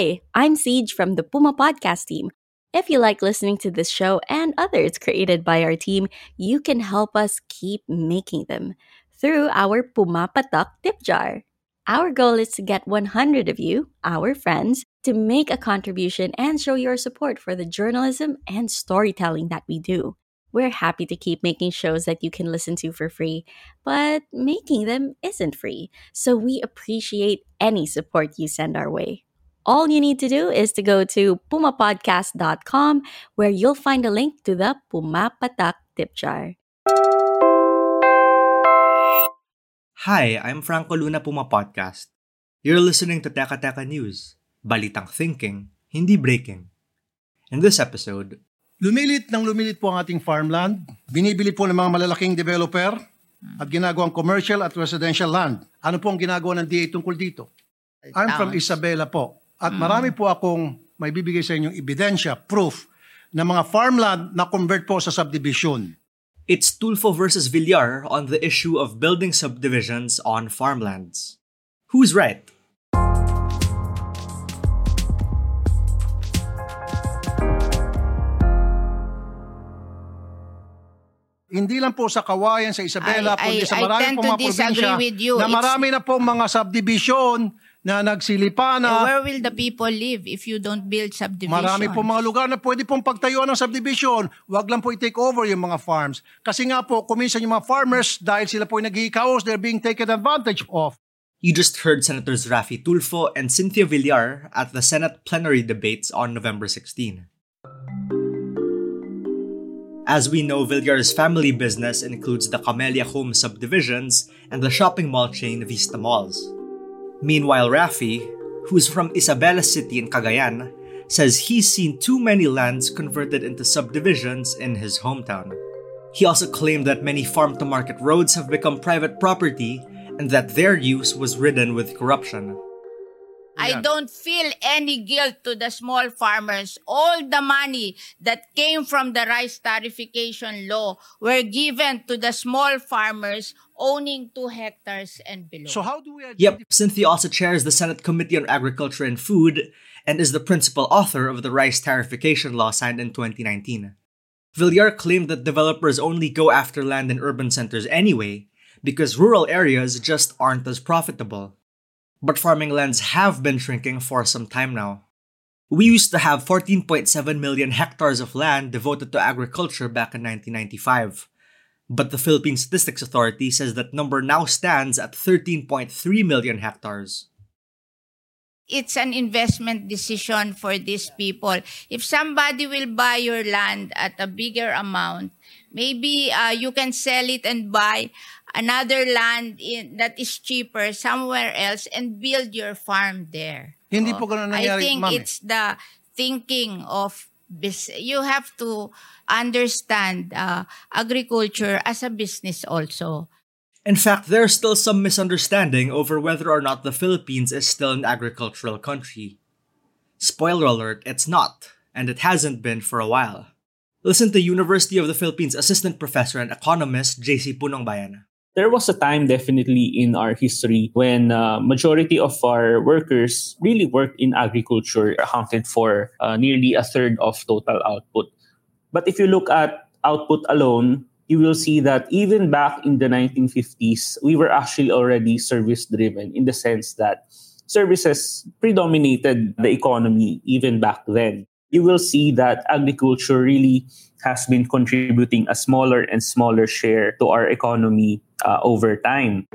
Hi, I'm Siege from the Puma Podcast team. If you like listening to this show and others created by our team, you can help us keep making them through our Puma Patak tip jar. Our goal is to get 100 of you, our friends, to make a contribution and show your support for the journalism and storytelling that we do. We're happy to keep making shows that you can listen to for free, but making them isn't free, so we appreciate any support you send our way. All you need to do is to go to pumapodcast.com where you'll find a link to the Pumapatak tip jar. Hi, I'm Franco Luna Puma Podcast. You're listening to Teka Teka News, balitang thinking, hindi breaking. In this episode, Lumilit ng lumilit po ang ating farmland. Binibili po ng mga malalaking developer at ginagawang commercial at residential land. Ano po ang ginagawa ng DA tungkol dito? I'm from Isabela po. At marami po akong may bibigay sa inyong ebidensya, proof, na mga farmland na convert po sa subdivision. it's Tulfo versus Villar on the issue of building subdivisions on farmlands. Who's right? Hindi lang po sa Kawayan, sa Isabela, I- kundi I- sa I marami tend pong mga probinsya disagree with you. na It's- marami na po mga subdivision na nagsilipa na. Where will the people live if you don't build subdivisions? Marami po mga lugar na pwede pong pagtayuan ng subdivision. Huwag lang po i-take over yung mga farms. Kasi nga po, kuminsan yung mga farmers, dahil sila po yung naghihikaos, they're being taken advantage of. You just heard Senators Rafi Tulfo and Cynthia Villar at the Senate plenary debates on November 16. As we know, Villar's family business includes the Camellia Home subdivisions and the shopping mall chain Vista Malls. Meanwhile, Raffy, who's from Isabela City in Cagayan, says he's seen too many lands converted into subdivisions in his hometown. He also claimed that many farm to market roads have become private property and that their use was ridden with corruption. I don't feel any guilt to the small farmers. All the money that came from the rice tariffication law were given to the small farmers owning two hectares and below. So how do we Yep, Cynthia also chairs the Senate Committee on Agriculture and Food and is the principal author of the rice tariffication law signed in 2019. Villar claimed that developers only go after land in urban centers anyway because rural areas just aren't as profitable. But farming lands have been shrinking for some time now. We used to have 14.7 million hectares of land devoted to agriculture back in 1995. But the Philippine Statistics Authority says that number now stands at 13.3 million hectares. It's an investment decision for these people. If somebody will buy your land at a bigger amount, maybe uh, you can sell it and buy another land in, that is cheaper somewhere else and build your farm there. Hindi Oh, po ganun I nangyari, think ma'am, eh. it's the thinking of bus- you have to understand uh, agriculture as a business also. In fact, there's still some misunderstanding over whether or not the Philippines is still an agricultural country. Spoiler alert, it's not, and it hasn't been for a while. Listen to University of the Philippines assistant professor and economist JC Punongbayan. there was a time definitely in our history when uh, majority of our workers really worked in agriculture accounted for uh, nearly a third of total output but if you look at output alone you will see that even back in the 1950s we were actually already service driven in the sense that services predominated the economy even back then you will see that agriculture really has been contributing a smaller and smaller share to our economy uh, over time.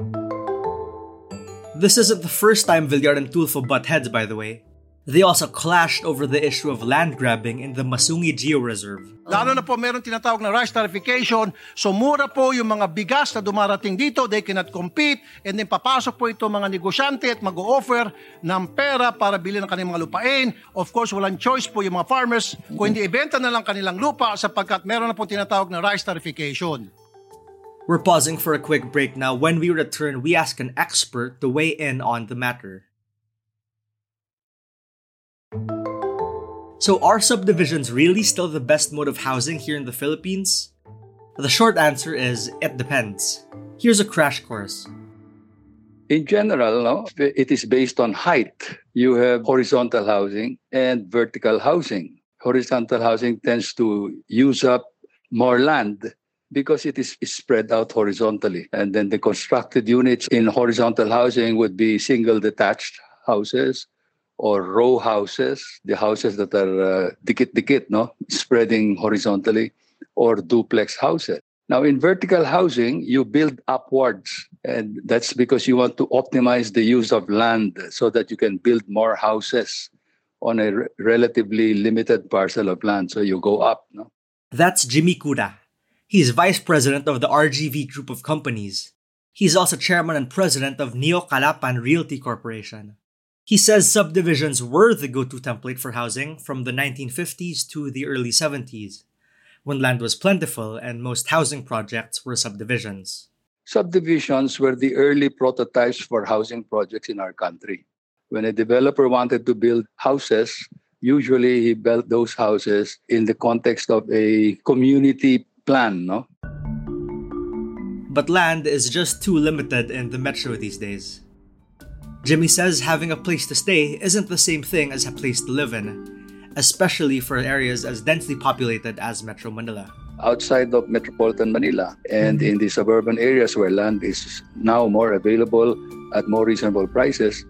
This isn't the first time Villar and Tulfo butt heads, by the way. They also clashed over the issue of land grabbing in the Masungi Georeserve. Lalo na po meron tinatawag na rice tarification. So mura po yung mga bigas na dumarating dito. They cannot compete. And then papasok po ito mga negosyante at mag-offer ng pera para bilhin ng kanilang mga lupain. Of course, walang choice po yung mga farmers kung hindi ibenta na lang kanilang lupa sapagkat meron na po tinatawag na rice tarification. We're pausing for a quick break now. When we return, we ask an expert to weigh in on the matter. So, are subdivisions really still the best mode of housing here in the Philippines? The short answer is it depends. Here's a crash course. In general, no, it is based on height. You have horizontal housing and vertical housing. Horizontal housing tends to use up more land because it is spread out horizontally. And then the constructed units in horizontal housing would be single detached houses or row houses, the houses that are uh, dikit-dikit, no, spreading horizontally, or duplex houses. Now, in vertical housing, you build upwards, and that's because you want to optimize the use of land so that you can build more houses on a re- relatively limited parcel of land. So you go up. No? That's Jimmy Kuda. He's vice president of the RGV group of companies. He's also chairman and president of Neo Calapan Realty Corporation. He says subdivisions were the go to template for housing from the 1950s to the early 70s, when land was plentiful and most housing projects were subdivisions. Subdivisions were the early prototypes for housing projects in our country. When a developer wanted to build houses, usually he built those houses in the context of a community plan, no? But land is just too limited in the metro these days. Jimmy says having a place to stay isn't the same thing as a place to live in, especially for areas as densely populated as Metro Manila. Outside of metropolitan Manila and in the suburban areas where land is now more available at more reasonable prices,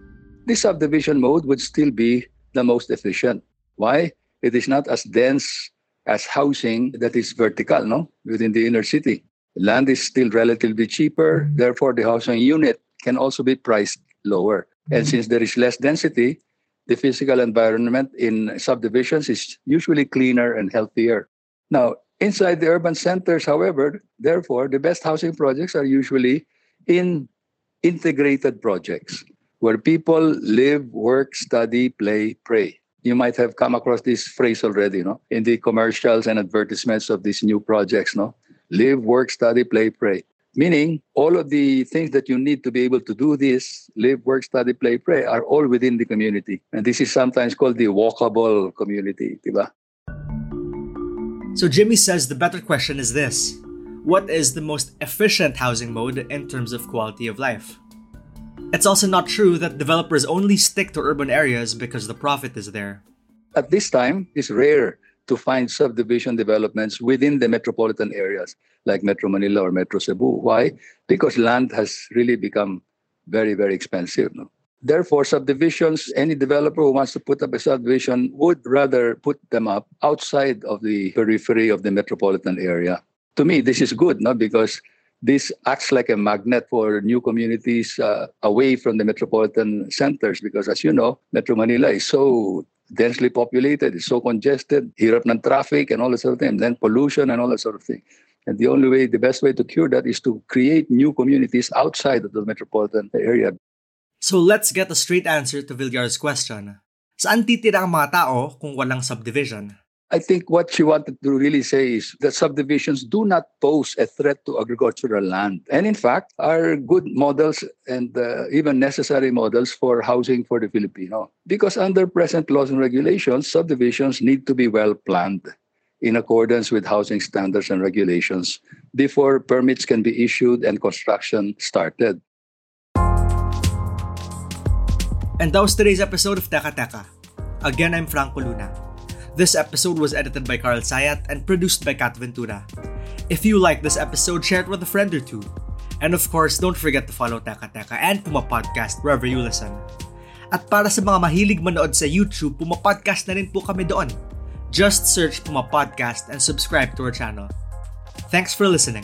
this subdivision mode would still be the most efficient. Why? It is not as dense as housing that is vertical, no, within the inner city. Land is still relatively cheaper, therefore the housing unit can also be priced lower. And mm-hmm. since there is less density, the physical environment in subdivisions is usually cleaner and healthier. Now, inside the urban centers, however, therefore, the best housing projects are usually in integrated projects where people live, work, study, play, pray. You might have come across this phrase already, no? In the commercials and advertisements of these new projects, no? Live, work, study, play, pray. Meaning, all of the things that you need to be able to do this, live, work, study, play, pray, are all within the community. And this is sometimes called the walkable community, diba? So Jimmy says the better question is this. What is the most efficient housing mode in terms of quality of life? It's also not true that developers only stick to urban areas because the profit is there. At this time, it's rare to find subdivision developments within the metropolitan areas like Metro Manila or Metro Cebu. Why? Because land has really become very, very expensive. No? Therefore, subdivisions, any developer who wants to put up a subdivision would rather put them up outside of the periphery of the metropolitan area. To me, this is good, no? because this acts like a magnet for new communities uh, away from the metropolitan centers. Because as you know, Metro Manila is so densely populated, it's so congested, hirap ng traffic and all that sort of thing, and then pollution and all that sort of thing. And the only way, the best way to cure that is to create new communities outside of the metropolitan area. So let's get a straight answer to Villar's question. Saan titira ang mga tao kung walang subdivision? I think what she wanted to really say is that subdivisions do not pose a threat to agricultural land. And in fact, are good models and uh, even necessary models for housing for the Filipino. Because under present laws and regulations, subdivisions need to be well planned in accordance with housing standards and regulations before permits can be issued and construction started. And that was today's episode of Teka. Again, I'm Franco Luna. This episode was edited by Carl Sayat and produced by Kat Ventura. If you like this episode, share it with a friend or two. And of course, don't forget to follow Teka Teka and Puma Podcast wherever you listen. At para sa mga mahilig manood sa YouTube, Puma Podcast na rin po kami doon. Just search Puma Podcast and subscribe to our channel. Thanks for listening.